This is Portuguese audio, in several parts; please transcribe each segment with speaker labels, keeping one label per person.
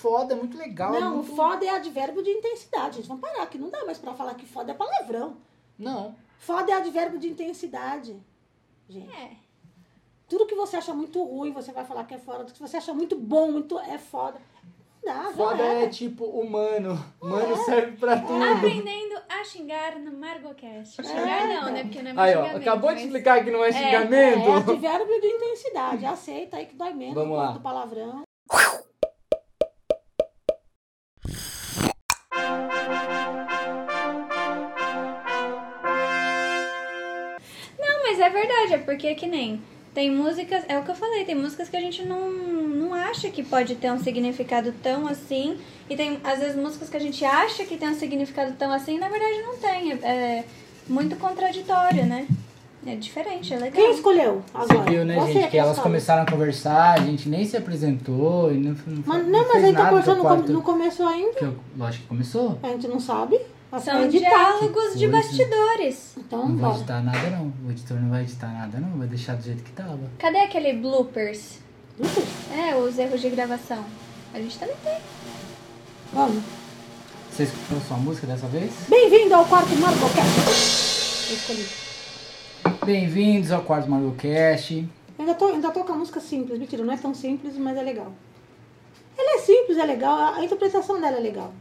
Speaker 1: foda é muito é muito legal. é
Speaker 2: Não,
Speaker 1: muito...
Speaker 2: o foda é advérbio de intensidade. Gente, vamos parar, que não dá mais pra falar que foda é palavrão.
Speaker 1: Não.
Speaker 2: Foda é advérbio de intensidade. Gente,
Speaker 3: É.
Speaker 2: tudo que você acha muito ruim, você vai falar que é foda. Tudo que você acha muito bom, muito é foda. Não
Speaker 1: Foda
Speaker 2: era.
Speaker 1: é tipo humano. Humano serve pra tudo.
Speaker 3: Aprendendo a xingar no Margocast. Xingar
Speaker 2: É,
Speaker 3: não, né? Porque não é mais
Speaker 1: Aí, ó,
Speaker 3: xingamento,
Speaker 1: acabou de
Speaker 3: mas-
Speaker 1: explicar que não é
Speaker 2: É
Speaker 1: xingamento.
Speaker 2: advérbio de intensidade. Aceita aí que dói menos
Speaker 1: Vamos lá.
Speaker 2: do palavrão.
Speaker 3: É verdade, é porque que nem. Tem músicas, é o que eu falei, tem músicas que a gente não, não acha que pode ter um significado tão assim. E tem, às vezes, músicas que a gente acha que tem um significado tão assim, e na verdade não tem. É, é muito contraditório, né? É diferente, é legal.
Speaker 2: Quem escolheu
Speaker 1: Você
Speaker 2: agora?
Speaker 1: viu, né,
Speaker 2: Você
Speaker 1: gente, que elas
Speaker 2: escolhe.
Speaker 1: começaram a conversar, a gente nem se apresentou e não, não,
Speaker 2: Mas,
Speaker 1: não
Speaker 2: não, mas
Speaker 1: fez
Speaker 2: a gente tá
Speaker 1: nada
Speaker 2: conversando,
Speaker 1: do
Speaker 2: não,
Speaker 1: quarto.
Speaker 2: come- não começou ainda.
Speaker 1: Que eu, lógico que começou.
Speaker 2: A gente não sabe. Vai
Speaker 3: São diálogos de bastidores.
Speaker 2: Então,
Speaker 1: Não
Speaker 2: bora.
Speaker 1: editar nada não. O editor não vai editar nada não, vai deixar do jeito que tava.
Speaker 3: Cadê aquele bloopers? É, os erros de gravação. A gente também tem.
Speaker 2: Vamos.
Speaker 1: Você escutou sua música dessa vez?
Speaker 2: Bem-vindo ao quarto Marcocast. Eu escolhi.
Speaker 1: Bem-vindos ao quarto Margocast.
Speaker 2: Eu ainda tô, ainda tô com a música simples. Mentira, não é tão simples, mas é legal. Ela é simples, é legal. A interpretação dela é legal.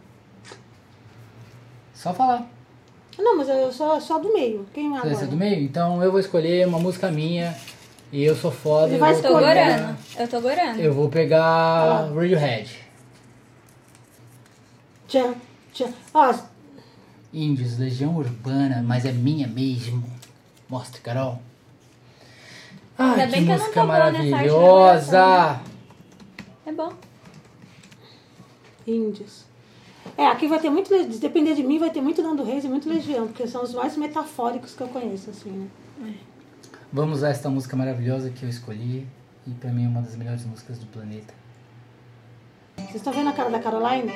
Speaker 1: Só falar.
Speaker 2: Não, mas eu sou só do meio. Quem é
Speaker 1: Você é do meio? Então eu vou escolher uma música minha. E eu sou foda.
Speaker 2: Ele
Speaker 1: eu
Speaker 2: vai
Speaker 1: vou
Speaker 3: Tô gorando. Eu tô gorando.
Speaker 1: Eu vou pegar Radiohead.
Speaker 2: Tchan, tchan. Ó,
Speaker 1: Índios, Legião Urbana, mas é minha mesmo. Mostra, Carol. Ai,
Speaker 3: Ainda
Speaker 1: que
Speaker 3: bem que eu não
Speaker 1: música
Speaker 3: da
Speaker 1: maravilhosa!
Speaker 3: É bom.
Speaker 2: índios. É, aqui vai ter muito. depender de mim, vai ter muito Nando Reis e muito Legião, porque são os mais metafóricos que eu conheço, assim, né?
Speaker 1: Vamos a esta música maravilhosa que eu escolhi. E pra mim é uma das melhores músicas do planeta.
Speaker 2: Vocês estão vendo a cara da Caroline?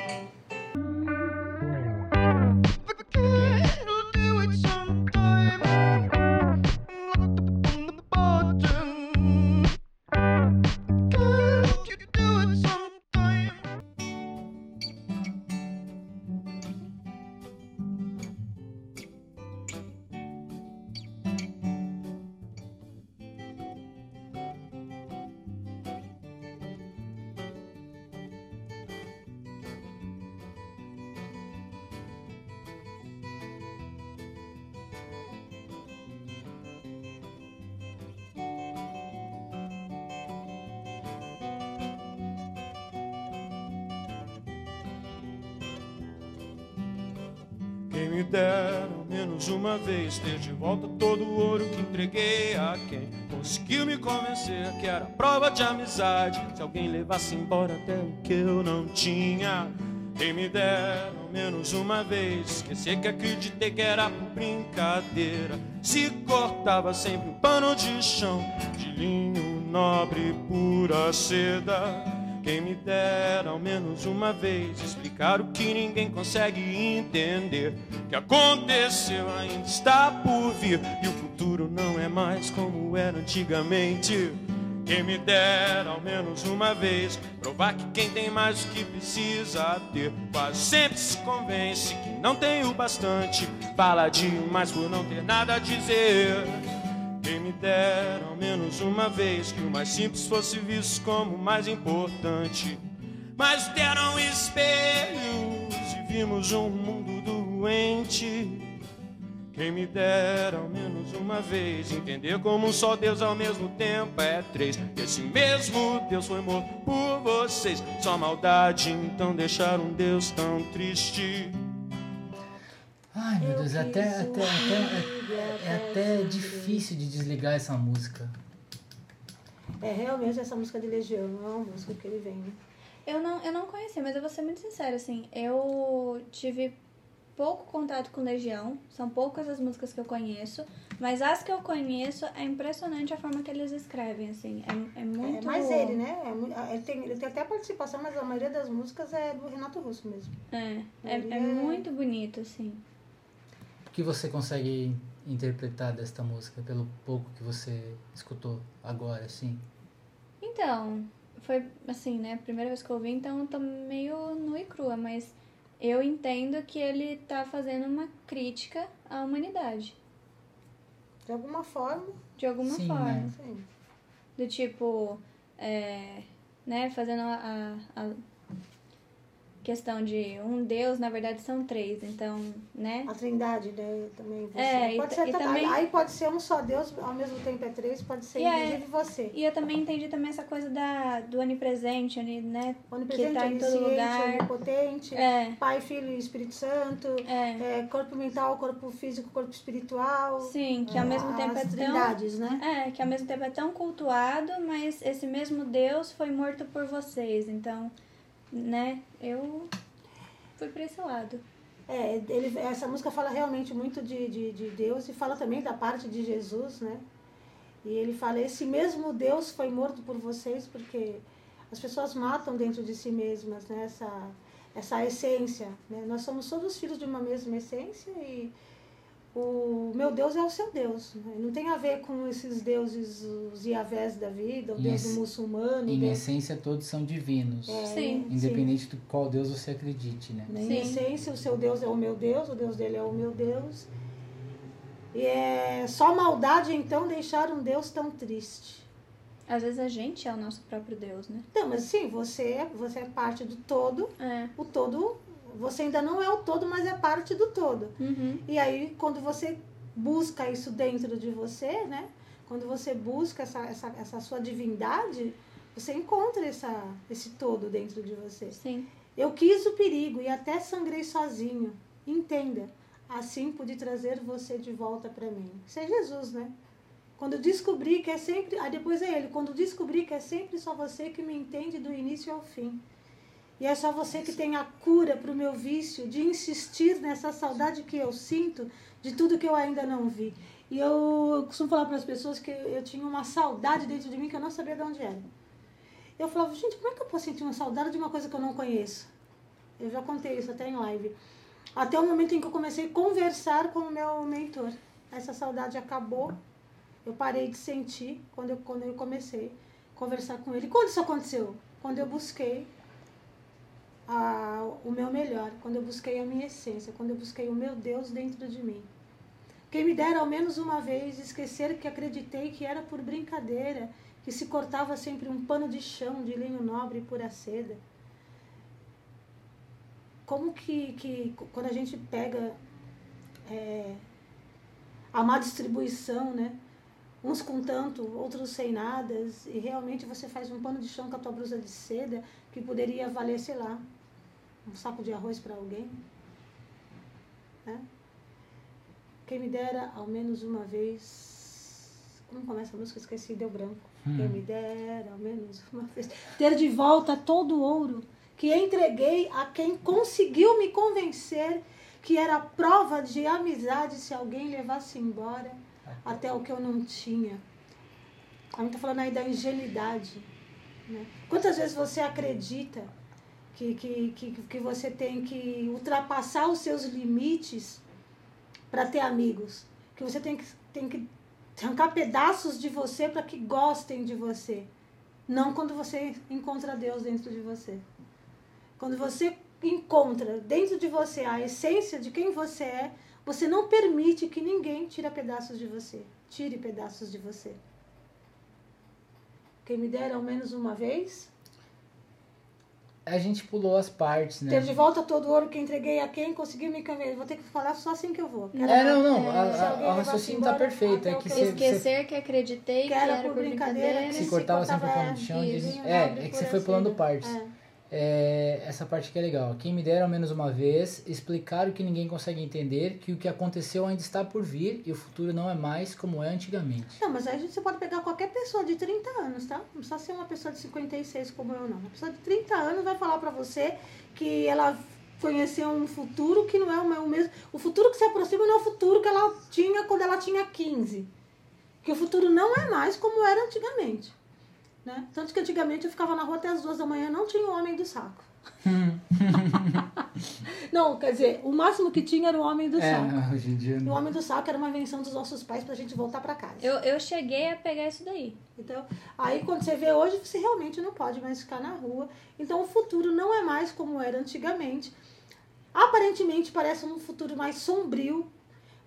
Speaker 4: Me dera menos uma vez ter de volta todo o ouro que entreguei a quem conseguiu me convencer que era prova de amizade. Se alguém levasse embora até o que eu não tinha. Quem me dera menos uma vez esquecer que acreditei que era por brincadeira. Se cortava sempre um pano de chão de linho nobre pura seda. Quem me dera ao menos uma vez explicar o que ninguém consegue entender. Que aconteceu ainda está por vir e o futuro não é mais como era antigamente. Quem me dera ao menos uma vez provar que quem tem mais do que precisa ter quase sempre se convence que não tem o bastante. Fala demais por não ter nada a dizer. Quem me dera ao menos uma vez que o mais simples fosse visto como o mais importante. Mas deram espelhos e vimos um mundo doente. Quem me dera ao menos uma vez entender como um só Deus ao mesmo tempo é três. Esse mesmo Deus foi morto por vocês. Só maldade então deixar um Deus tão triste.
Speaker 1: Ai meu
Speaker 2: Eu
Speaker 1: Deus, é até, até, até, é, é até difícil de desligar essa música.
Speaker 2: É realmente essa música de Legião, não é uma música que ele vem, né?
Speaker 3: Eu não, eu não conhecia, mas eu vou ser muito sincera, assim, eu tive pouco contato com Legião, são poucas as músicas que eu conheço, mas as que eu conheço é impressionante a forma que eles escrevem, assim, é, é
Speaker 2: É
Speaker 3: muito...
Speaker 2: mais ele, né? É ele, tem, ele tem até participação, mas a maioria das músicas é do Renato Russo mesmo.
Speaker 3: É, é, é
Speaker 2: é-
Speaker 3: muito bonito, assim.
Speaker 1: O que você consegue interpretar desta música pelo pouco que você escutou agora, assim?
Speaker 3: Então, foi assim, né? Primeira vez que eu ouvi, então eu tô meio nua e crua, mas eu entendo que ele tá fazendo uma crítica à humanidade.
Speaker 2: De alguma forma,
Speaker 3: De alguma
Speaker 1: Sim,
Speaker 3: forma.
Speaker 1: né?
Speaker 2: sim.
Speaker 3: Do tipo, é, né, fazendo a, a questão de um Deus, na verdade são três, então, né?
Speaker 2: A trindade, né? Também você.
Speaker 3: É, e
Speaker 2: pode
Speaker 3: ta-
Speaker 2: ser
Speaker 3: e
Speaker 2: também... Aí pode ser um só Deus, ao mesmo tempo é três, pode ser
Speaker 3: E é-
Speaker 2: inclusive você.
Speaker 3: E eu também entendi também essa coisa da, do onipresente, oni- né?
Speaker 2: Onipresente,
Speaker 3: que tá em todo lugar.
Speaker 2: onipotente,
Speaker 3: É,
Speaker 2: Pai, Filho e Espírito Santo,
Speaker 3: é.
Speaker 2: é, corpo mental, corpo físico, corpo espiritual.
Speaker 3: Sim, que ao mesmo
Speaker 2: As
Speaker 3: tempo é tão.
Speaker 2: né?
Speaker 3: É, que ao mesmo tempo é tão cultuado, mas esse mesmo Deus foi morto por vocês. Então, né, eu fui pra esse lado.
Speaker 2: É, ele, essa música fala realmente muito de, de, de Deus e fala também da parte de Jesus, né? E ele fala, esse mesmo Deus foi morto por vocês porque as pessoas matam dentro de si mesmas, né? Essa, essa essência, né? Nós somos todos filhos de uma mesma essência e o meu Deus é o seu Deus. Né? Não tem a ver com esses deuses, os Yavés da vida, o
Speaker 1: Em
Speaker 2: Deus muçulmano.
Speaker 1: Em
Speaker 2: Deus-
Speaker 1: essência, todos são divinos.
Speaker 2: É,
Speaker 3: Sim.
Speaker 1: Independente do qual Deus você acredite, né?
Speaker 2: Né? Em
Speaker 3: Sim.
Speaker 2: essência, o seu Deus é o meu Deus, o Deus dele é o meu Deus. E é só maldade, então, deixar um Deus tão triste.
Speaker 3: Às vezes a gente é o nosso próprio Deus, né?
Speaker 2: Então, mas sim, você, você é parte do todo.
Speaker 3: É.
Speaker 2: O todo, você ainda não é o todo, mas é parte do todo.
Speaker 3: Uhum.
Speaker 2: E aí, quando você busca isso dentro de você, né? Quando você busca essa, essa, essa sua divindade, você encontra essa, esse todo dentro de você.
Speaker 3: Sim.
Speaker 2: Eu quis o perigo e até sangrei sozinho. Entenda, assim pude trazer você de volta para mim. Isso é Jesus, né? Quando descobri que é sempre. Aí depois é ele. Quando descobri que é sempre só você que me entende do início ao fim. E é só você que tem a cura para o meu vício de insistir nessa saudade que eu sinto de tudo que eu ainda não vi. E eu costumo falar para as pessoas que eu tinha uma saudade dentro de mim que eu não sabia de onde era. Eu falava, gente, como é que eu posso sentir uma saudade de uma coisa que eu não conheço? Eu já contei isso até em live. Até o momento em que eu comecei a conversar com o meu mentor. Essa saudade acabou. Eu parei de sentir quando eu, quando eu comecei a conversar com ele. Quando isso aconteceu? Quando eu busquei a, o meu melhor, quando eu busquei a minha essência, quando eu busquei o meu Deus dentro de mim. Quem me dera ao menos uma vez esquecer que acreditei que era por brincadeira, que se cortava sempre um pano de chão de linho nobre e pura seda. Como que, que quando a gente pega é, a má distribuição, né? Uns com tanto, outros sem nada, e realmente você faz um pano de chão com a tua blusa de seda que poderia valer, sei lá, um saco de arroz para alguém. Né? Quem me dera ao menos uma vez. Como começa a música? Esqueci, deu branco. Quem me dera ao menos uma vez. Ter de volta todo o ouro que entreguei a quem conseguiu me convencer que era prova de amizade se alguém levasse embora até o que eu não tinha. A gente está falando aí da ingenuidade. Né? Quantas vezes você acredita que, que, que, que você tem que ultrapassar os seus limites para ter amigos? Que você tem que, tem que arrancar pedaços de você para que gostem de você. Não quando você encontra Deus dentro de você. Quando você encontra dentro de você a essência de quem você é, você não permite que ninguém tire pedaços de você. Tire pedaços de você. Quem me dera ao menos uma vez,
Speaker 1: A gente pulou as partes, né?
Speaker 2: ter de volta todo o ouro que entreguei a quem conseguiu me convencer. Vou ter que falar só assim que eu vou. Quero-
Speaker 1: É, não, não. a-
Speaker 2: se
Speaker 1: a-
Speaker 2: alguém
Speaker 1: o raciocínio tá perfeito. É que você,
Speaker 3: Esquecer que acreditei que era, por brincadeira.
Speaker 2: que
Speaker 1: se
Speaker 2: se
Speaker 1: cortava sempre o
Speaker 2: cortava,
Speaker 1: pano de chão.
Speaker 2: é,
Speaker 1: É, é que você foi pulando
Speaker 2: acida.
Speaker 1: partes.
Speaker 2: É.
Speaker 1: É, essa parte que é legal. Quem me dera ao menos uma vez explicar o que ninguém consegue entender, que o que aconteceu ainda está por vir e o futuro não é mais como é antigamente.
Speaker 2: Não, mas aí você pode pegar qualquer pessoa de 30 anos, tá? Não precisa ser uma pessoa de 56 como eu, não. Uma pessoa de 30 anos vai falar pra você que ela conheceu um futuro que não é o mesmo. O futuro que se aproxima não é o futuro que ela tinha quando ela tinha 15. Que o futuro não é mais como era antigamente. Né? Tanto que antigamente eu ficava na rua até as duas da manhã, não tinha o homem do saco. Não, quer dizer, o máximo que tinha era o Homem do
Speaker 1: É,
Speaker 2: Saco.
Speaker 1: não, hoje em dia
Speaker 2: E o
Speaker 1: não.
Speaker 2: Homem do Saco era uma invenção dos nossos pais pra gente voltar pra casa.
Speaker 3: Eu, eu cheguei a pegar isso daí.
Speaker 2: Então, aí quando você vê hoje, você realmente não pode mais ficar na rua. Então, o futuro não é mais como era antigamente. Aparentemente, parece um futuro mais sombrio,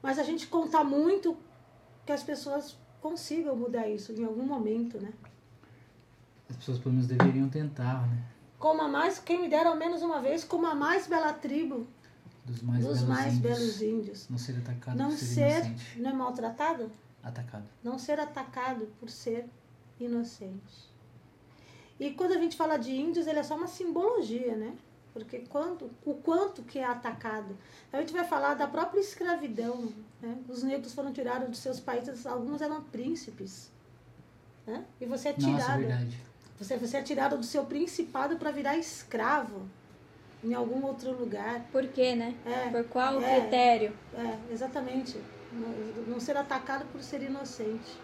Speaker 2: mas a gente conta muito que as pessoas consigam mudar isso em algum momento, né?
Speaker 1: As pessoas pelo menos deveriam tentar, né?
Speaker 2: Como a mais, quem me dera ao menos uma vez, como a mais bela tribo
Speaker 1: Dos mais
Speaker 2: dos
Speaker 1: belos
Speaker 2: mais
Speaker 1: índios.
Speaker 2: belos índios.
Speaker 1: Não ser atacado
Speaker 2: Não
Speaker 1: por ser,
Speaker 2: ser,
Speaker 1: inocente.
Speaker 2: não é maltratado?
Speaker 1: Atacado.
Speaker 2: não ser atacado por ser inocente. E quando a gente fala de índios, ele é só uma simbologia, né? Porque quanto, o quanto que é atacado. A gente vai falar da própria escravidão. Né? Os negros foram tirados dos seus países, alguns eram príncipes. Né? E você é
Speaker 1: Nossa,
Speaker 2: tirado.
Speaker 1: verdade.
Speaker 2: Você, você é tirado do seu principado para virar escravo em algum outro lugar.
Speaker 3: Por quê, né?
Speaker 2: É,
Speaker 3: Por qual
Speaker 2: é.
Speaker 3: critério?
Speaker 2: É, exatamente. Não, não ser atacado por ser inocente.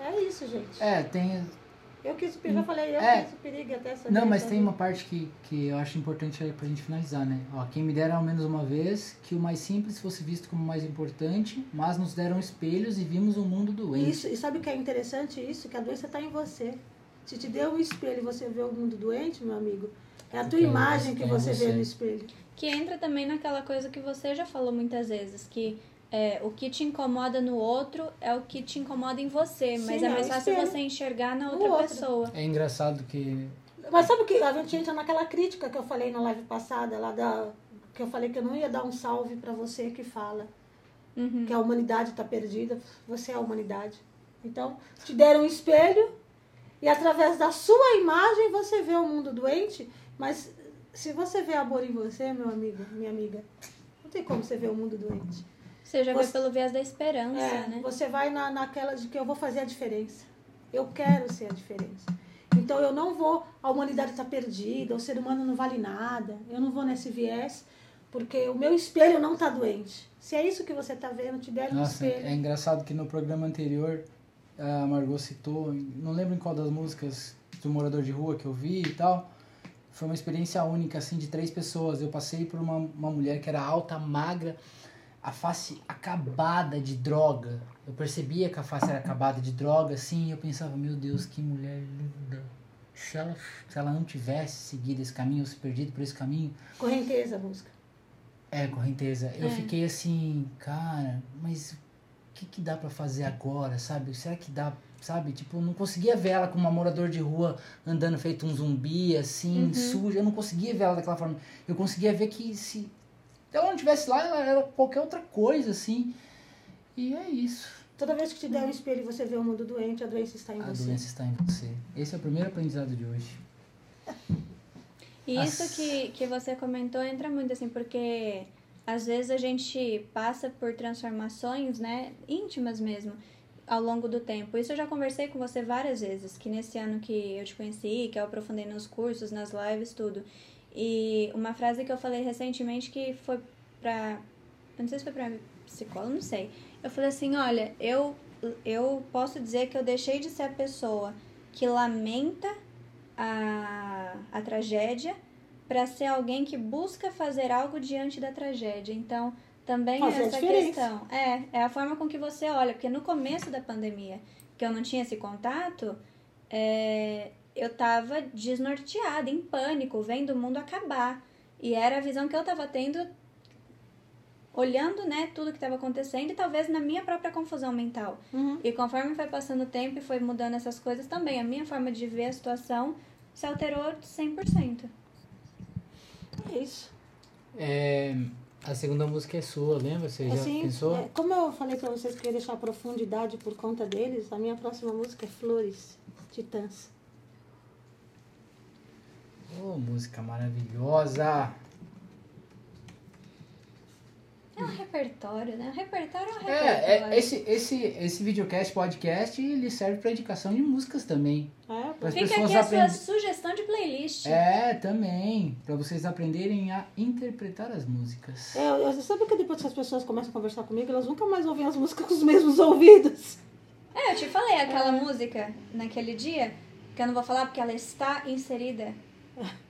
Speaker 2: É isso, gente.
Speaker 1: É, tem.
Speaker 2: Eu quis o perigo, eu falei, eu
Speaker 1: É.
Speaker 2: quis o perigo até essa
Speaker 1: Não, mas
Speaker 2: direção
Speaker 1: tem
Speaker 2: do-
Speaker 1: uma parte que, que eu acho importante aí pra gente finalizar, né? Ó, quem me dera ao menos uma vez que o mais simples fosse visto como mais importante, mas nos deram espelhos e vimos o mundo doente.
Speaker 2: Isso, e sabe o que é interessante isso? Que a doença está em você. Se te deu um espelho e você vê o mundo doente, meu amigo, é a tua
Speaker 1: Porque
Speaker 2: imagem que
Speaker 1: é
Speaker 2: você vê
Speaker 1: você.
Speaker 2: no espelho.
Speaker 3: Que entra também naquela coisa que você já falou muitas vezes, que é, o que te incomoda no outro é o que te incomoda em você, mas
Speaker 2: Sim,
Speaker 3: é
Speaker 2: é
Speaker 3: mais fácil
Speaker 2: espelho.
Speaker 3: você enxergar na outra
Speaker 2: outro.
Speaker 3: pessoa.
Speaker 1: É engraçado que.
Speaker 2: Mas sabe o que a gente entra naquela crítica que eu falei na live passada, lá da que eu falei que eu não ia dar um salve para você que fala
Speaker 3: Uhum.
Speaker 2: que a humanidade está perdida, você é a humanidade. Então, te deram um espelho e através da sua imagem você vê o mundo doente, mas se você vê amor em você, meu amigo, minha amiga, não tem como você ver o mundo doente.
Speaker 3: Você já vê
Speaker 2: Você-
Speaker 3: pelo viés da esperança,
Speaker 2: É,
Speaker 3: né?
Speaker 2: Você vai na, naquela de que eu vou fazer a diferença. Eu quero ser a diferença. Então eu não vou, a humanidade está perdida, o ser humano não vale nada. Eu não vou nesse viés, porque o meu espelho não está doente. Se é isso que você está vendo, te deram um espelho.
Speaker 1: é engraçado que no programa anterior a Margot citou, não lembro em qual das músicas do Morador de Rua que eu vi e tal. Foi uma experiência única, assim, de três pessoas. Eu passei por uma, uma mulher que era alta, magra, a face acabada de droga. Eu percebia que a face era acabada de droga, assim, e eu pensava, meu Deus, que mulher linda. Se ela, se ela não tivesse seguido esse caminho, ou se perdido por esse caminho,
Speaker 2: Correnteza a música.
Speaker 1: é, correnteza. Eu
Speaker 3: É.
Speaker 1: fiquei assim, cara, mas que, que dá pra fazer agora, sabe? Será que dá, sabe? Tipo, eu não conseguia ver ela como uma morador de rua andando feito um zumbi, assim,
Speaker 3: Uhum.
Speaker 1: suja. Eu não conseguia ver ela daquela forma. Eu conseguia ver que se ela não estivesse lá, ela era qualquer outra coisa, assim. E é isso.
Speaker 2: Toda vez que te der um espelho e você vê o mundo doente, a doença está em
Speaker 1: A
Speaker 2: você.
Speaker 1: doença está em você. Esse é o primeiro aprendizado de hoje.
Speaker 3: E isso que, que você comentou entra muito assim, porque às vezes a gente passa por transformações, né, íntimas mesmo, ao longo do tempo. Isso eu já conversei com você várias vezes, que nesse ano que eu te conheci, que eu aprofundei nos cursos, nas lives, tudo. E uma frase que eu falei recentemente que foi pra. Não sei se foi pra psicóloga, não sei. Eu falei assim: olha, eu, eu posso dizer que eu deixei de ser a pessoa que lamenta a, a tragédia para ser alguém que busca fazer algo diante da tragédia. Então, também
Speaker 2: a
Speaker 3: essa questão. É, é a forma com que você olha, porque no começo da pandemia, que eu não tinha esse contato, é, eu tava desnorteada, em pânico, vendo o mundo acabar. E era a visão que eu tava tendo olhando, né, tudo que estava acontecendo e talvez na minha própria confusão mental.
Speaker 2: Uhum.
Speaker 3: E conforme foi passando o tempo e foi mudando essas coisas também, a minha forma de ver a situação se alterou 100%.
Speaker 2: É isso.
Speaker 1: É, a segunda música é sua, lembra? Você já
Speaker 2: Assim,
Speaker 1: pensou?
Speaker 2: é, como eu falei pra vocês que ia deixar profundidade por conta deles, a minha próxima música é Flores, Titãs.
Speaker 1: Oh, música maravilhosa!
Speaker 3: É um repertório, né? O repertório é um
Speaker 1: É,
Speaker 3: repertório.
Speaker 1: é, esse, esse, esse videocast, podcast, ele serve pra indicação de músicas também.
Speaker 2: É,
Speaker 1: Para as
Speaker 3: Fica
Speaker 1: pessoas
Speaker 3: aqui a sua
Speaker 1: aprend-
Speaker 3: sugestão de playlist.
Speaker 1: É, também. Pra vocês aprenderem a interpretar as músicas.
Speaker 2: É, eu, eu- sabe que depois que as pessoas começam a conversar comigo, elas nunca mais ouvem as músicas com os mesmos ouvidos.
Speaker 3: É, eu te falei aquela música naquele dia, que eu não vou falar porque ela está inserida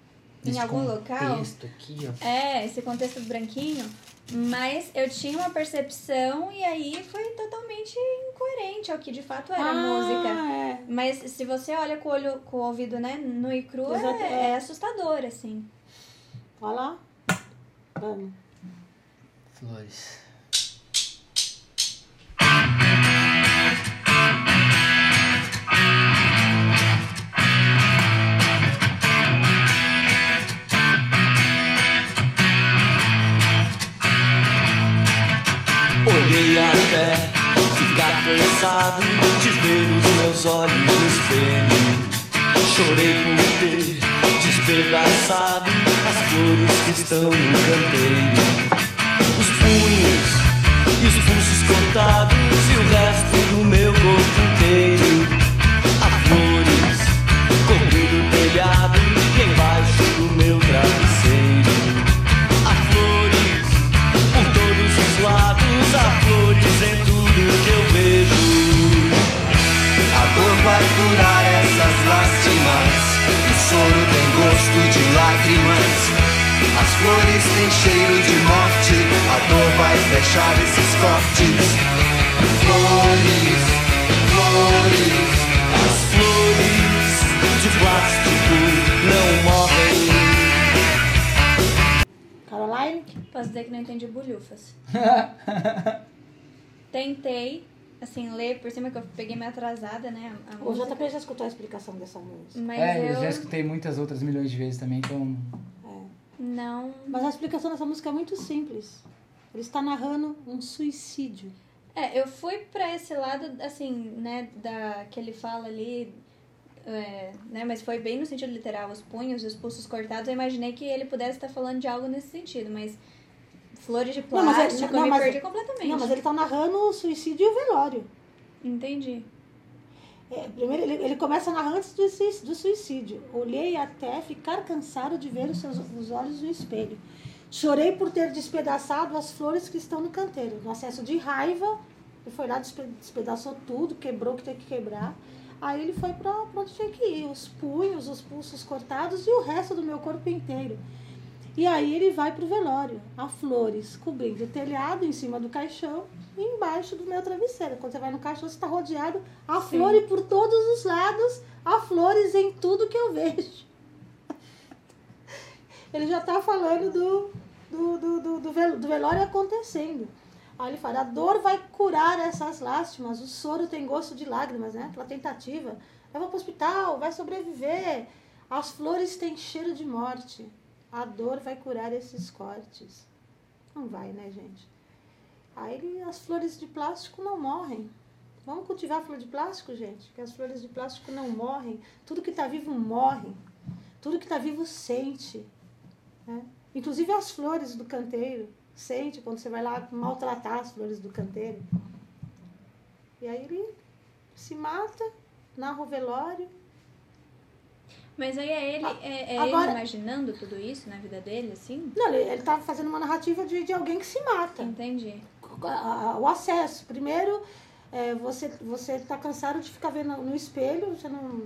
Speaker 3: em algum local.
Speaker 1: contexto aqui, ó.
Speaker 3: É, esse contexto branquinho. Mas eu tinha uma percepção e aí foi totalmente incoerente ao que de fato era a música.
Speaker 2: é.
Speaker 3: Mas se você olha com o olho, com o ouvido, né, nu e cru,
Speaker 2: Exato,
Speaker 3: é,
Speaker 2: é.
Speaker 3: é assustador, assim.
Speaker 2: Olha lá. Vamos.
Speaker 1: Flores.
Speaker 5: Cansado de ver os meus olhos no espelho. Chorei por ter despedaçado as flores que estão no canteiro. Os punhos e os pulsos cortados e o resto do meu corpo inteiro. Há flores cobrindo o telhado vai curar essas lástimas, o soro tem gosto de lágrimas. As flores têm cheiro de morte, a dor vai fechar esses cortes. Flores, flores, as flores de plástico não morrem.
Speaker 2: Caroline?
Speaker 3: Posso dizer que não entendi bolhufas. Tentei, assim, ler por cima que eu peguei meio atrasada, né? A,
Speaker 2: O
Speaker 3: música.
Speaker 2: JP já escutou a explicação dessa música.
Speaker 3: Mas
Speaker 1: é, eu...
Speaker 3: eu,
Speaker 1: já escutei muitas outras milhões de vezes também, então.
Speaker 3: não.
Speaker 2: Mas a explicação dessa música é muito simples. Ele está narrando um suicídio.
Speaker 3: É, eu fui pra esse lado, assim, né, da que ele fala ali, é, né, mas foi bem no sentido literal, os punhos e os pulsos cortados. Eu imaginei que ele pudesse estar falando de algo nesse sentido, mas flores de
Speaker 2: Não, mas ele-
Speaker 3: plástico,
Speaker 2: não,
Speaker 3: eu me
Speaker 2: mas-
Speaker 3: perdi completamente.
Speaker 2: Não, mas ele está narrando o suicídio e o velório.
Speaker 3: Entendi.
Speaker 2: É, primeiro, ele, ele começa narrando antes do, do suicídio. Olhei até ficar cansado de ver os seus os olhos no espelho. Chorei por ter despedaçado as flores que estão no canteiro. No acesso de raiva, ele foi lá, despe- despedaçou tudo, quebrou o que tem que quebrar. Aí ele foi para onde tinha que ir. Os punhos, os pulsos cortados e o resto do meu corpo inteiro. E aí ele vai pro velório. Há flores cobrindo o telhado em cima do caixão e embaixo do meu travesseiro. Quando você vai no caixão, você está rodeado. Há
Speaker 3: Sim.
Speaker 2: flores por todos os lados. Há flores em tudo que eu vejo. Ele já está falando do, do, do, do, do vel- do velório acontecendo. Aí ele fala, a dor vai curar essas lástimas, o soro tem gosto de lágrimas, né? Aquela tentativa. Leva para o hospital, vai sobreviver. As flores têm cheiro de morte. A dor vai curar esses cortes. Não vai, né, gente? Aí as flores de plástico não morrem. Vamos cultivar flor de plástico, gente? Que as flores de plástico não morrem. Tudo que está vivo morre. Tudo que está vivo sente. né? Inclusive as flores do canteiro. Sente quando você vai lá maltratar as flores do canteiro. E aí ele se mata, narra o velório.
Speaker 3: Mas aí é ele, é, é
Speaker 2: Agora-
Speaker 3: ele imaginando tudo isso na vida dele, assim?
Speaker 2: Não, ele, ele tá fazendo uma narrativa de, de alguém que se mata.
Speaker 3: Entendi.
Speaker 2: o acesso. Primeiro, é, você você está cansado de ficar vendo no espelho, você não,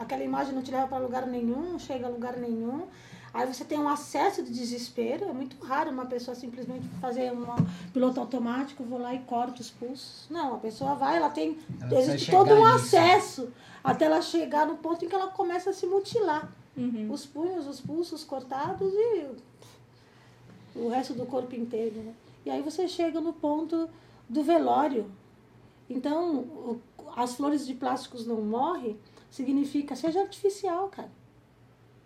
Speaker 2: aquela imagem não te leva para lugar nenhum, não chega a lugar nenhum. Aí você tem um acesso de desespero. É muito raro uma pessoa simplesmente fazer um piloto automático, vou lá e corto os pulsos. Não, a pessoa vai, ela tem
Speaker 1: Ela
Speaker 2: existe todo um
Speaker 1: nisso.
Speaker 2: acesso até ela chegar no ponto em que ela começa a se mutilar.
Speaker 3: Uhum.
Speaker 2: Os punhos, os pulsos cortados e o resto do corpo inteiro. Né? E aí você chega no ponto do velório. Então, o- as flores de plásticos não morrem, significa seja artificial, cara.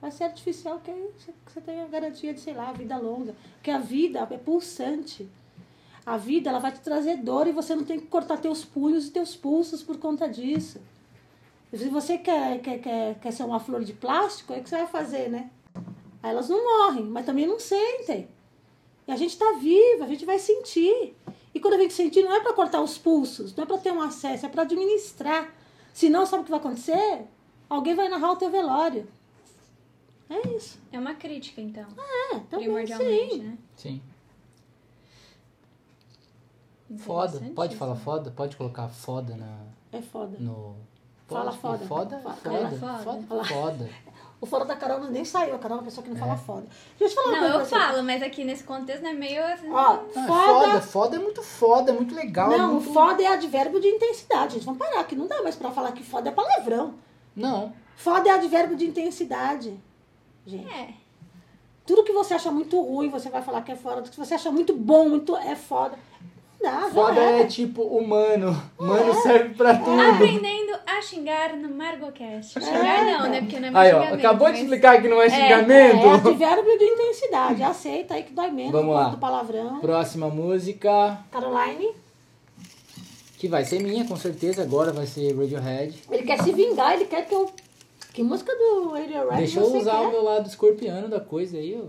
Speaker 2: Vai ser artificial você- que você tem a garantia de, sei lá, vida longa. Porque a vida é pulsante. A vida ela vai te trazer dor e você não tem que cortar teus punhos e teus pulsos por conta disso. Se você quer, quer, quer, quer ser uma flor de plástico, é o que você vai fazer, né? Aí elas não morrem, mas também não sentem. E a gente está vivo, a gente vai sentir. E quando a gente sentir, não é para cortar os pulsos, não é para ter um acesso, é para administrar. Senão, sabe o que vai acontecer? Alguém vai narrar o teu velório. É isso.
Speaker 3: É uma crítica, então.
Speaker 2: É, também
Speaker 3: primordialmente,
Speaker 2: sim.
Speaker 3: né?
Speaker 1: Sim. Foda. Pode falar foda? Pode colocar foda na,
Speaker 2: É foda.
Speaker 1: no
Speaker 2: Fala foda.
Speaker 1: Foda,
Speaker 2: Fala-
Speaker 1: foda,
Speaker 3: fala
Speaker 1: foda,
Speaker 3: foda.
Speaker 1: foda.
Speaker 2: O fora da Carol nem saiu, a Carol é uma pessoa que não
Speaker 1: É.
Speaker 2: fala foda. Deixa eu te falar uma
Speaker 3: Não, eu falo, mas aqui nesse contexto é meio assim.
Speaker 2: Ó,
Speaker 1: Não, é
Speaker 2: foda.
Speaker 1: foda, foda é muito foda, é muito legal. é
Speaker 2: Não,
Speaker 1: muito...
Speaker 2: foda é advérbio de intensidade, gente. Vamos parar, que não dá mais pra falar que foda é palavrão.
Speaker 1: Não,
Speaker 2: Foda é advérbio de intensidade. Gente.
Speaker 3: É.
Speaker 2: Tudo que você acha muito ruim, você vai falar que é foda. Tudo que você acha muito bom, muito é foda. Não
Speaker 1: foda
Speaker 2: era.
Speaker 1: é tipo humano. Humano serve pra tudo.
Speaker 3: Aprendendo a xingar no Margocast. Xingar não, né? Porque não é mais
Speaker 1: Aí, ó,
Speaker 3: xingamento,
Speaker 1: acabou de
Speaker 3: mas-
Speaker 1: explicar que não é
Speaker 2: É
Speaker 1: xingamento.
Speaker 2: advérbio de intensidade. Aceita aí que dói menos
Speaker 1: Vamos lá.
Speaker 2: do palavrão.
Speaker 1: Próxima música,
Speaker 2: Caroline,
Speaker 1: que vai ser minha, com certeza. Agora vai ser Radiohead.
Speaker 2: ele quer se vingar, ele quer que eu. Que música do Radiohead
Speaker 1: Deixa eu
Speaker 2: você
Speaker 1: usar
Speaker 2: quer?
Speaker 1: o meu lado escorpiano da coisa aí, ó.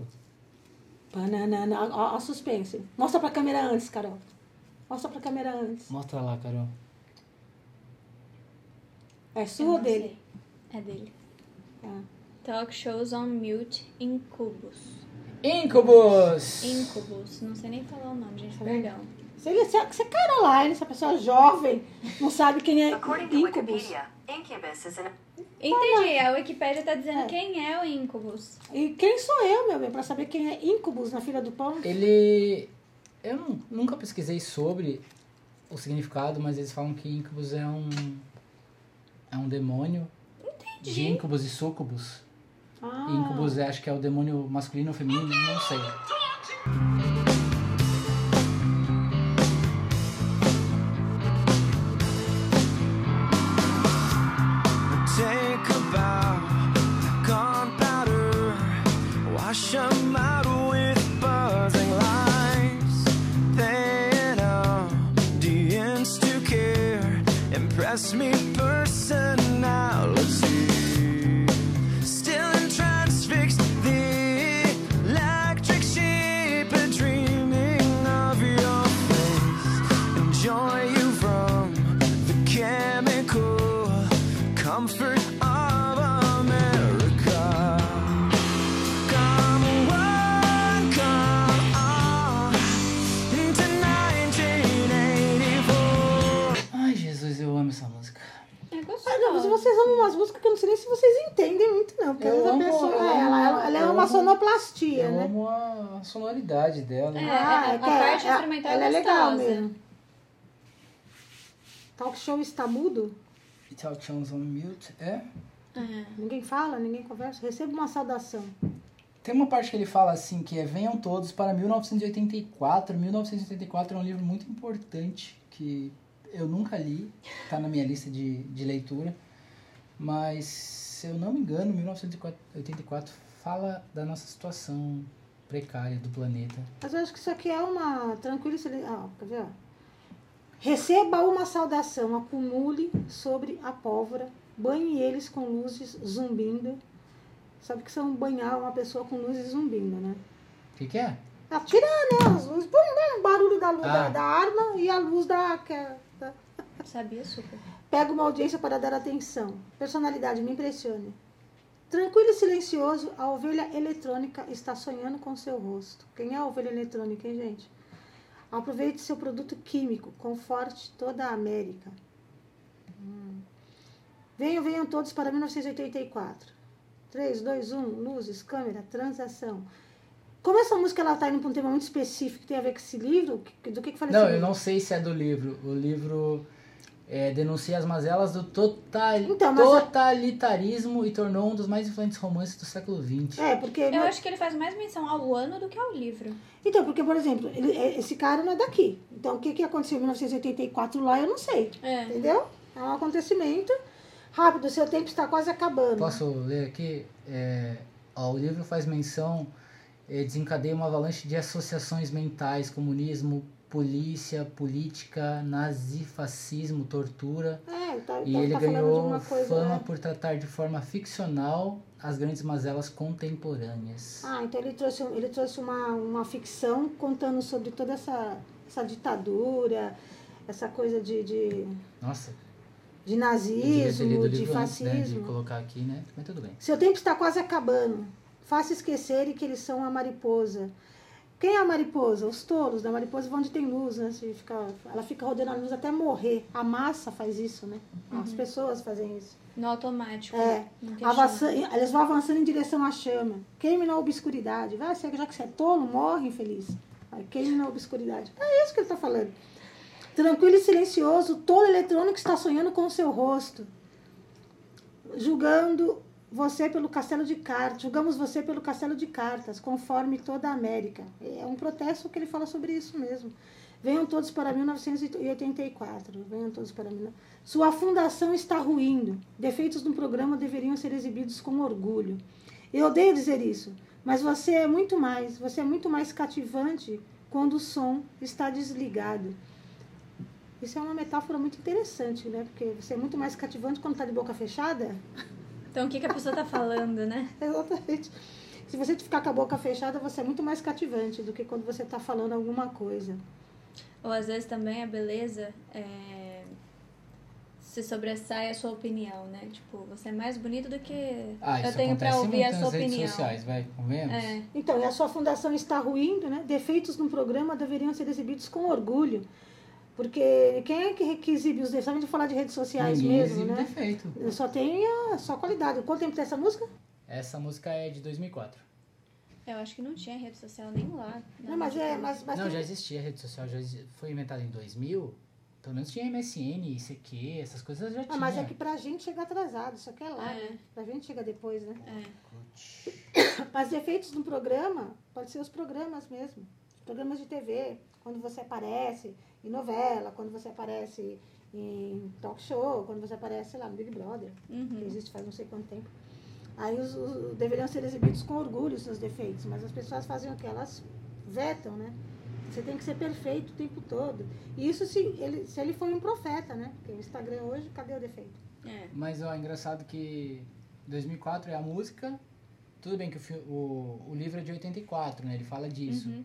Speaker 2: Banana, ó, ó, suspense. Mostra pra câmera antes, Carol. Mostra pra câmera antes.
Speaker 1: Mostra lá, Carol.
Speaker 2: É sua ou dele?
Speaker 3: sei. É dele.
Speaker 2: Ah.
Speaker 3: Talk shows on mute incubus.
Speaker 1: Incubus!
Speaker 3: Incubus. Não sei nem falar o nome, gente.
Speaker 2: Tá?
Speaker 3: Perdão.
Speaker 2: Se ele se, se é Caroline, essa pessoa jovem, não sabe quem é
Speaker 6: According to
Speaker 2: Incubus.
Speaker 6: Incubus is an
Speaker 3: Entendi. A Wikipédia tá dizendo
Speaker 2: É.
Speaker 3: quem é o incubus.
Speaker 2: E quem sou eu, meu bem, pra saber quem é Incubus na fila do pão?
Speaker 1: Ele. Eu nu- nunca pesquisei sobre o significado, mas eles falam que Incubus é um. É um demônio. De Incubus e Sucubus.
Speaker 2: Ah,
Speaker 1: Incubus é, acho que é o demônio masculino ou feminino, não sei.
Speaker 5: Wash 'em out with buzzing audience uh, to care, impress me
Speaker 2: umas músicas que eu não sei nem se vocês entendem muito, não. Porque
Speaker 1: Eu amo,
Speaker 2: pessoa.
Speaker 1: eu
Speaker 2: é,
Speaker 1: amo,
Speaker 2: ela, ela, ela é
Speaker 1: eu
Speaker 2: uma
Speaker 1: amo.
Speaker 2: sonoplastia,
Speaker 1: Eu
Speaker 2: né?
Speaker 1: amo a sonoridade dela.
Speaker 3: É.
Speaker 2: Ah,
Speaker 3: a
Speaker 2: que
Speaker 3: parte instrumental é
Speaker 2: ela é legal mesmo. Talk show está mudo?
Speaker 1: E Talk Shows on Mute. É.
Speaker 3: É.
Speaker 2: Ninguém fala, ninguém conversa. Receba uma saudação.
Speaker 1: Tem uma parte que ele fala assim, que é Venham Todos para 1984. 1984 é um livro muito importante que eu nunca li, tá na minha lista de, de leitura. Mas, se eu não me engano, 1984 fala da nossa situação precária do planeta.
Speaker 2: Mas eu acho que isso aqui é uma tranquila. Ah, quer ver? Receba uma saudação, acumule sobre a pólvora, banhe eles com luzes zumbindo. Sabe que são banhar uma pessoa com luzes zumbindo, né?
Speaker 1: O que, que é?
Speaker 2: Atirar, né? As luzes, bum, bum, barulho da, luz, da,
Speaker 1: Ah.
Speaker 2: da arma e a luz da, é- da.
Speaker 3: Sabia super.
Speaker 2: Pega uma audiência para dar atenção. Personalidade, me impressione. Tranquilo e silencioso, a ovelha eletrônica está sonhando com seu rosto. Quem é a ovelha eletrônica, hein, gente? Aproveite seu produto químico, conforte toda a América. Hum. Venham, venham todos para 1984. 3, 2, 1, luzes, câmera, transação. Como essa música ela está indo para um tema muito específico que tem a ver com esse livro, do que, que fala
Speaker 1: Não, eu
Speaker 2: livro?
Speaker 1: não sei se é do livro. O livro é, denuncia as mazelas do total,
Speaker 2: Então, é-
Speaker 1: totalitarismo e tornou um dos mais influentes romances do século XX.
Speaker 2: É, porque.
Speaker 3: Eu acho que ele faz mais menção ao ano do que ao livro.
Speaker 2: Então, porque, por exemplo, ele- é- esse cara não é daqui. Então, o que, que aconteceu em 1984 lá, eu não sei.
Speaker 3: É.
Speaker 2: Entendeu? É um acontecimento rápido. Seu tempo está quase acabando.
Speaker 1: Posso ler aqui? É, ó, o livro faz menção, é, desencadeia uma avalanche de associações mentais, comunismo, polícia, política, nazifascismo, tortura.
Speaker 2: É, tá,
Speaker 1: E
Speaker 2: tá-
Speaker 1: ele
Speaker 2: tá
Speaker 1: ganhou
Speaker 2: coisa.
Speaker 1: fama
Speaker 2: né?
Speaker 1: por tratar de forma ficcional as grandes mazelas contemporâneas.
Speaker 2: Ah, então ele trouxe, ele trouxe uma, uma ficção contando sobre toda essa, essa ditadura, essa coisa de, de,
Speaker 1: Nossa,
Speaker 2: de nazismo, de
Speaker 1: livro antes né, de
Speaker 2: fascismo.
Speaker 1: colocar aqui, né? Mas tudo bem.
Speaker 2: Seu tempo está quase acabando. Faça esquecerem que eles são a mariposa. Quem é a mariposa? Os tolos da mariposa vão onde tem luz, né? Se fica, ela fica rodando a luz até morrer. A massa faz isso, né? As pessoas fazem isso.
Speaker 3: No automático.
Speaker 2: É, avança- eles vão avançando em direção à chama. Queime na obscuridade. Vai, já que você é tolo, morre infeliz. Vai, queime na obscuridade. É isso que ele está falando. Tranquilo e silencioso, tolo eletrônico está sonhando com o seu rosto. Julgando você pelo castelo de cartas. Julgamos você pelo castelo de cartas, conforme toda a América. É um protesto que ele fala sobre isso mesmo. Venham todos para 1984. Venham todos para 19... Sua fundação está ruindo. Defeitos no programa deveriam ser exibidos com orgulho. Eu odeio dizer isso, mas você é muito mais. Você é muito mais cativante quando o som está desligado. Isso é uma metáfora muito interessante, né? Porque você é muito mais cativante quando está de boca fechada.
Speaker 3: Então o que, que a pessoa tá falando, né?
Speaker 2: Exatamente. Se você ficar com a boca fechada, você é muito mais cativante do que quando você está falando alguma coisa.
Speaker 3: Ou às vezes também a beleza é, se sobressai a sua opinião, né? Tipo, você é mais bonito do que
Speaker 1: Ah, isso
Speaker 3: eu tenho pra
Speaker 1: acontece
Speaker 3: ouvir
Speaker 1: muito
Speaker 3: a sua
Speaker 1: nas redes
Speaker 3: opinião.
Speaker 1: sociais, vai, convenhamos?
Speaker 3: É.
Speaker 2: Então, e a sua fundação está ruindo, né? Defeitos no programa deveriam ser exibidos com orgulho. Porque quem é que, que exibe os defeitos? A gente falar de redes sociais
Speaker 1: Ninguém
Speaker 2: mesmo,
Speaker 1: exibe
Speaker 2: né?
Speaker 1: defeito.
Speaker 2: Só tem a só qualidade. Quanto tempo tem essa música?
Speaker 1: Essa música é de 2004.
Speaker 3: Eu acho que não tinha rede social nem lá. na
Speaker 2: Não, mas é, mas, mas
Speaker 1: não,
Speaker 2: tem-
Speaker 1: já existia rede social, já foi inventada em 2000. Pelo menos tinha MSN, ICQ, essas coisas já tinha.
Speaker 2: Ah, mas é que pra gente chega atrasado, isso aqui é lá,
Speaker 3: É.
Speaker 2: né? Pra gente chega depois, né?
Speaker 3: É.
Speaker 2: Mas defeitos no programa, pode ser os programas mesmo. Os programas de TV, quando você aparece em novela, quando você aparece em talk show, quando você aparece, lá, no Big Brother, que
Speaker 3: Uhum.
Speaker 2: existe faz não sei quanto tempo. Aí os, os- deveriam ser exibidos com orgulho os seus defeitos, mas as pessoas fazem o que? Elas vetam, né? Você tem que ser perfeito o tempo todo. E isso se ele, se ele foi um profeta, né? Porque o Instagram hoje, cadê o defeito?
Speaker 3: É.
Speaker 1: Mas ó, é engraçado que 2004 é a música. Tudo bem que o, o, o livro é de 84, né? Ele fala disso.
Speaker 3: Uhum.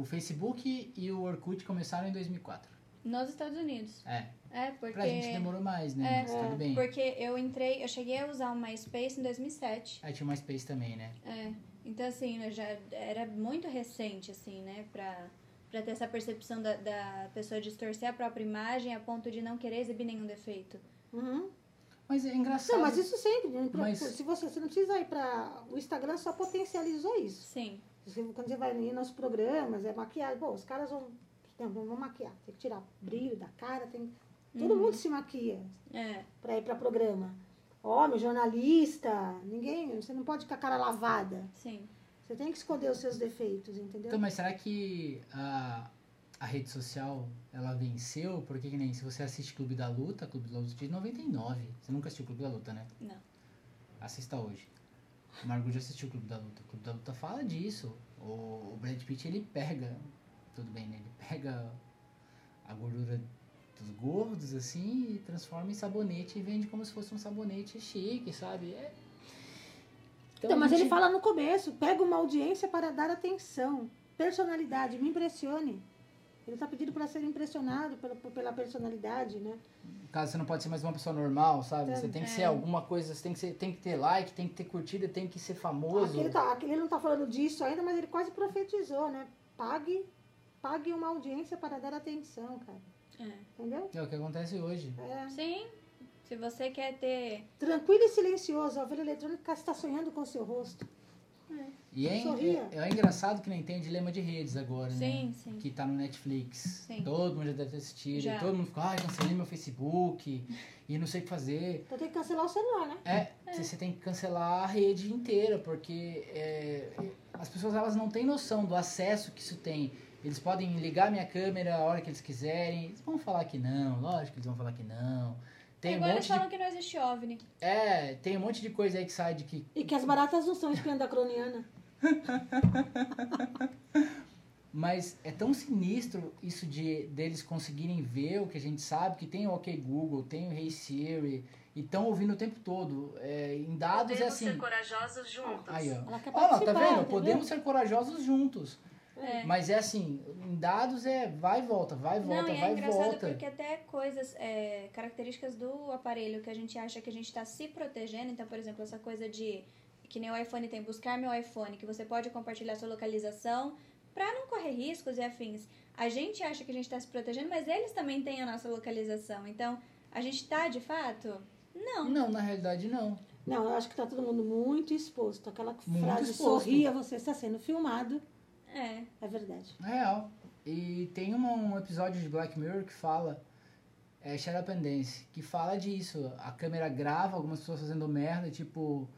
Speaker 1: O Facebook e o Orkut começaram em 2004.
Speaker 3: Nos Estados Unidos.
Speaker 1: É,
Speaker 3: É, porque.
Speaker 1: pra gente demorou mais, né?
Speaker 3: É,
Speaker 1: Mas tudo bem.
Speaker 3: Porque eu entrei, eu cheguei a usar o MySpace em 2007.
Speaker 1: Aí tinha o MySpace também, né?
Speaker 3: É. Então, assim, eu já era muito recente, assim, né? Pra, pra ter essa percepção da, da pessoa distorcer a própria imagem a ponto de não querer exibir nenhum defeito.
Speaker 2: Uhum.
Speaker 1: Mas é engraçado.
Speaker 2: Não, mas isso sempre. né?
Speaker 1: Mas-
Speaker 2: Se você, você não precisa ir para. O Instagram só potencializou isso.
Speaker 3: Sim.
Speaker 2: Você- quando você vai ir nos programas, é maquiagem. Pô, os caras vão. Não, vão maquiar. Tem que tirar brilho da cara. Tem, todo mundo se maquia
Speaker 3: É.
Speaker 2: para ir para programa. Homem, jornalista, ninguém. Você não pode com a cara lavada.
Speaker 3: Sim.
Speaker 2: Você tem que esconder os seus defeitos, entendeu?
Speaker 1: Então, mas será que a, a rede social, ela venceu? Porque que nem se você assiste Clube da Luta, Clube da Luta de 99. Você nunca assistiu Clube da Luta, né?
Speaker 3: Não.
Speaker 1: Assista hoje. Margot já assistiu o Clube da Luta. O Clube da Luta fala disso. O, o Brad Pitt, ele pega, tudo bem, né? Ele pega a gordura dos gordos, assim, e transforma em sabonete e vende como se fosse um sabonete chique, sabe? É...
Speaker 2: Então, mas
Speaker 1: a
Speaker 2: ele
Speaker 1: gente-
Speaker 2: fala no começo, pega uma audiência para dar atenção. Personalidade, me impressione. Ele está pedindo para ser impressionado pela, pela personalidade, né?
Speaker 1: Caso você não pode ser mais uma pessoa normal, sabe?
Speaker 2: É.
Speaker 1: Você tem que
Speaker 3: É.
Speaker 1: ser alguma coisa, você tem que, ser, tem que ter like, tem que ter curtida, tem que ser famoso.
Speaker 2: Aqui ele, tá, aqui ele não está falando disso ainda, mas ele quase profetizou, né? Pague, pague uma audiência para dar atenção, cara.
Speaker 3: É.
Speaker 2: Entendeu?
Speaker 1: É o que acontece hoje.
Speaker 2: É.
Speaker 3: Sim. Se você quer ter.
Speaker 2: Tranquilo e silencioso, a ovelha eletrônica está sonhando com o seu rosto.
Speaker 1: E é, é, é engraçado que nem tem o dilema de redes agora, né?
Speaker 3: Sim, sim.
Speaker 1: Que tá no Netflix.
Speaker 3: Sim.
Speaker 1: Todo mundo já deve ter assistido.
Speaker 3: Já.
Speaker 1: Todo mundo fica, ai, cancelei meu Facebook e não sei o que fazer.
Speaker 2: Então tem que cancelar o celular, né?
Speaker 1: É, você tem que cancelar a rede inteira, porque é, as pessoas elas não têm noção do acesso que isso tem. Eles podem ligar minha câmera a hora que eles quiserem. Eles vão falar que não, lógico que eles vão falar que não. Tem um
Speaker 3: Agora eles
Speaker 1: monte de
Speaker 3: falam que não existe OVNI.
Speaker 1: É, tem um monte de coisa aí que sai de que.
Speaker 2: E que as baratas não são espiã da croniana.
Speaker 1: Mas é tão sinistro isso de deles conseguirem ver o que a gente sabe, que tem o OK Google, tem o Hey Siri, e estão ouvindo o tempo todo. É, em dados é
Speaker 6: Podemos
Speaker 1: assim.
Speaker 6: ser corajosos juntos.
Speaker 1: Aí, ó.
Speaker 2: Ela quer
Speaker 1: tá vendo? Podemos ser corajosos juntos.
Speaker 3: É.
Speaker 1: Mas é assim, em dados é vai e volta, vai e volta,
Speaker 3: não, e é
Speaker 1: vai e
Speaker 3: engraçado
Speaker 1: volta.
Speaker 3: porque até coisas, é, características do aparelho que a gente acha que a gente está se protegendo, então, por exemplo, essa coisa de que nem o iPhone tem, buscar meu iPhone, que você pode compartilhar sua localização pra não correr riscos e afins. A gente acha que a gente tá se protegendo, mas eles também têm a nossa localização. Então, a gente tá de fato? Não.
Speaker 1: Não, na realidade não.
Speaker 2: Não, eu acho que tá todo mundo muito exposto. Aquela
Speaker 1: Muito
Speaker 2: frase,
Speaker 1: exposto.
Speaker 2: sorria, você está sendo filmado.
Speaker 3: É.
Speaker 2: É verdade.
Speaker 1: Na real. E tem uma- um episódio de Black Mirror que fala. É Shut Up and Dance, que fala disso. A câmera grava algumas pessoas fazendo merda, tipo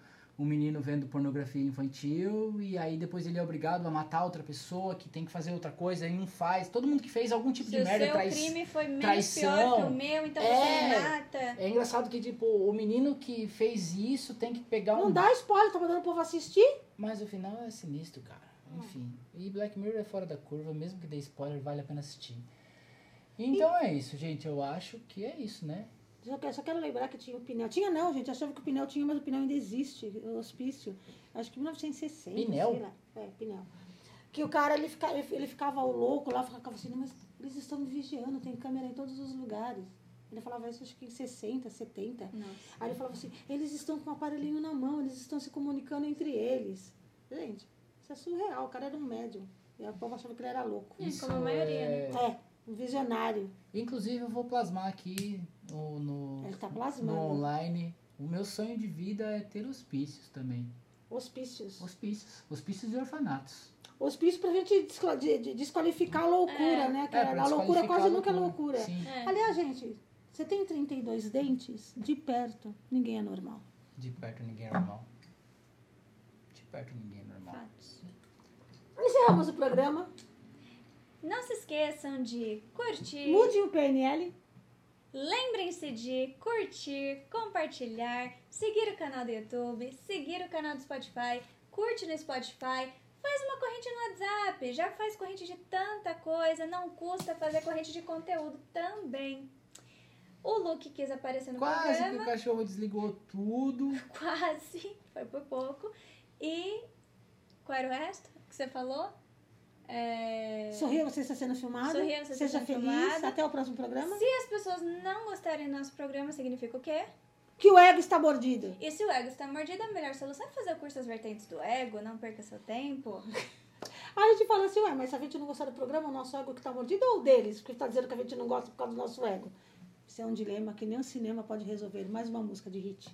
Speaker 1: um menino vendo pornografia infantil, e aí depois ele é obrigado a matar outra pessoa que tem que fazer outra coisa, e não faz. Todo mundo que fez algum tipo
Speaker 3: Se
Speaker 1: de merda
Speaker 3: seu
Speaker 1: trai-
Speaker 3: crime foi menos
Speaker 1: traição.
Speaker 3: pior que o meu, então
Speaker 1: É.
Speaker 3: você me mata.
Speaker 1: É engraçado que, tipo, o menino que fez isso tem que pegar um.
Speaker 2: Não dá spoiler, tá mandando o povo assistir?
Speaker 1: Mas o final é sinistro, cara. Enfim. E Black Mirror é fora da curva, mesmo que dê spoiler, vale a pena assistir. Então é isso, gente. Eu acho que é isso, né?
Speaker 2: Só, que- só quero lembrar que tinha o pneu. Tinha não, gente. Achava que o pneu tinha, mas o pneu ainda existe. O hospício. Acho que 1960.
Speaker 1: Pneu?
Speaker 2: sei lá. É, pneu. Que o cara, ele, fica, ele, ficava louco lá, ficava assim, mas eles estão me vigiando, tem câmera em todos os lugares. Ele falava isso acho que em 60, 70.
Speaker 3: Nossa.
Speaker 2: Aí ele falava assim, eles estão com um aparelhinho na mão, eles estão se comunicando entre eles. Gente, isso é surreal. O cara era um médium. E a povo achava que ele era louco.
Speaker 3: É, como a maioria,
Speaker 1: é...
Speaker 2: É, um visionário.
Speaker 1: Inclusive, eu vou plasmar aqui no, no,
Speaker 2: Ele tá
Speaker 1: no
Speaker 2: plasmando.
Speaker 1: online. O meu sonho de vida é ter hospícios também.
Speaker 2: Hospícios.
Speaker 1: Hospícios. Hospícios e orfanatos.
Speaker 2: Hospício pra gente desqualificar a loucura, né? Que
Speaker 1: É,
Speaker 2: a loucura quase
Speaker 1: a
Speaker 2: nunca é
Speaker 1: loucura.
Speaker 2: loucura.
Speaker 1: Sim.
Speaker 3: É.
Speaker 2: Aliás, gente, você tem 32 dentes, de perto, ninguém é normal.
Speaker 1: De perto ninguém é normal. De perto ninguém é normal.
Speaker 3: Fatos.
Speaker 2: Encerramos o programa.
Speaker 3: Não se esqueçam de curtir.
Speaker 2: Mude o PNL.
Speaker 3: Lembrem-se de curtir, compartilhar, seguir o canal do YouTube, seguir o canal do Spotify, curte no Spotify, faz uma corrente no WhatsApp, já faz corrente de tanta coisa, não custa fazer corrente de conteúdo também. O Luke quis aparecer no
Speaker 1: Quase que o
Speaker 3: programa,
Speaker 1: cachorro desligou tudo.
Speaker 3: quase, foi por pouco. E qual era o resto que você falou? É...
Speaker 2: Sorria, você está sendo filmado.
Speaker 3: Sorria, você
Speaker 2: Seja feliz.
Speaker 3: filmado.
Speaker 2: Até o próximo programa.
Speaker 3: Se as pessoas não gostarem do nosso programa, significa o quê?
Speaker 2: Que o ego está mordido.
Speaker 3: E se o ego está mordido, a melhor solução é fazer o curso As Vertentes do Ego, não perca seu tempo.
Speaker 2: Aí a gente fala assim, ué, mas se a gente não gostar do programa, o nosso ego que está mordido ou o deles? Porque está dizendo que a gente não gosta por causa do nosso ego. Isso é um dilema que nem o cinema pode resolver. Mais uma música de hit.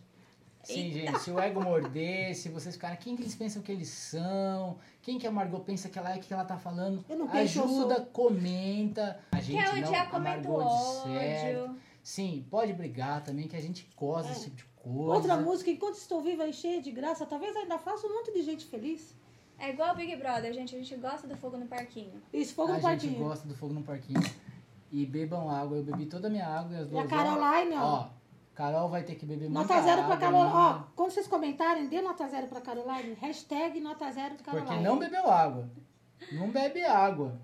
Speaker 1: Sim, gente, se o ego morder, se vocês ficarem, quem que eles pensam que eles são? Quem que a Margot pensa que ela é, que ela tá falando?
Speaker 2: Eu não penso, eu
Speaker 1: Ajuda, comenta. A gente
Speaker 3: Quer
Speaker 1: não,
Speaker 3: odiar,
Speaker 1: a
Speaker 3: comenta
Speaker 1: Margot
Speaker 3: o
Speaker 1: de certo.
Speaker 3: ódio.
Speaker 1: Sim, pode brigar também, que a gente gosta
Speaker 2: É.
Speaker 1: desse tipo de coisa.
Speaker 2: Outra música, Enquanto Estou Viva e Cheia de Graça, talvez ainda faça um monte de gente feliz.
Speaker 3: É igual o Big Brother, gente. A gente gosta do fogo no parquinho.
Speaker 2: Isso, fogo
Speaker 1: a
Speaker 2: no
Speaker 1: gente
Speaker 2: parquinho.
Speaker 1: gosta do fogo no parquinho. E bebam água. Eu bebi toda a minha água e as
Speaker 2: E
Speaker 1: duas
Speaker 2: a Caroline, ó.
Speaker 1: Ó, Carol vai ter que beber muita
Speaker 2: Nota zero pra
Speaker 1: água
Speaker 2: Caroline. Ó,
Speaker 1: ainda,
Speaker 2: quando vocês comentarem, dê nota zero pra Caroline. Hashtag nota zero de Caroline.
Speaker 1: Porque não bebeu água. Não bebe água.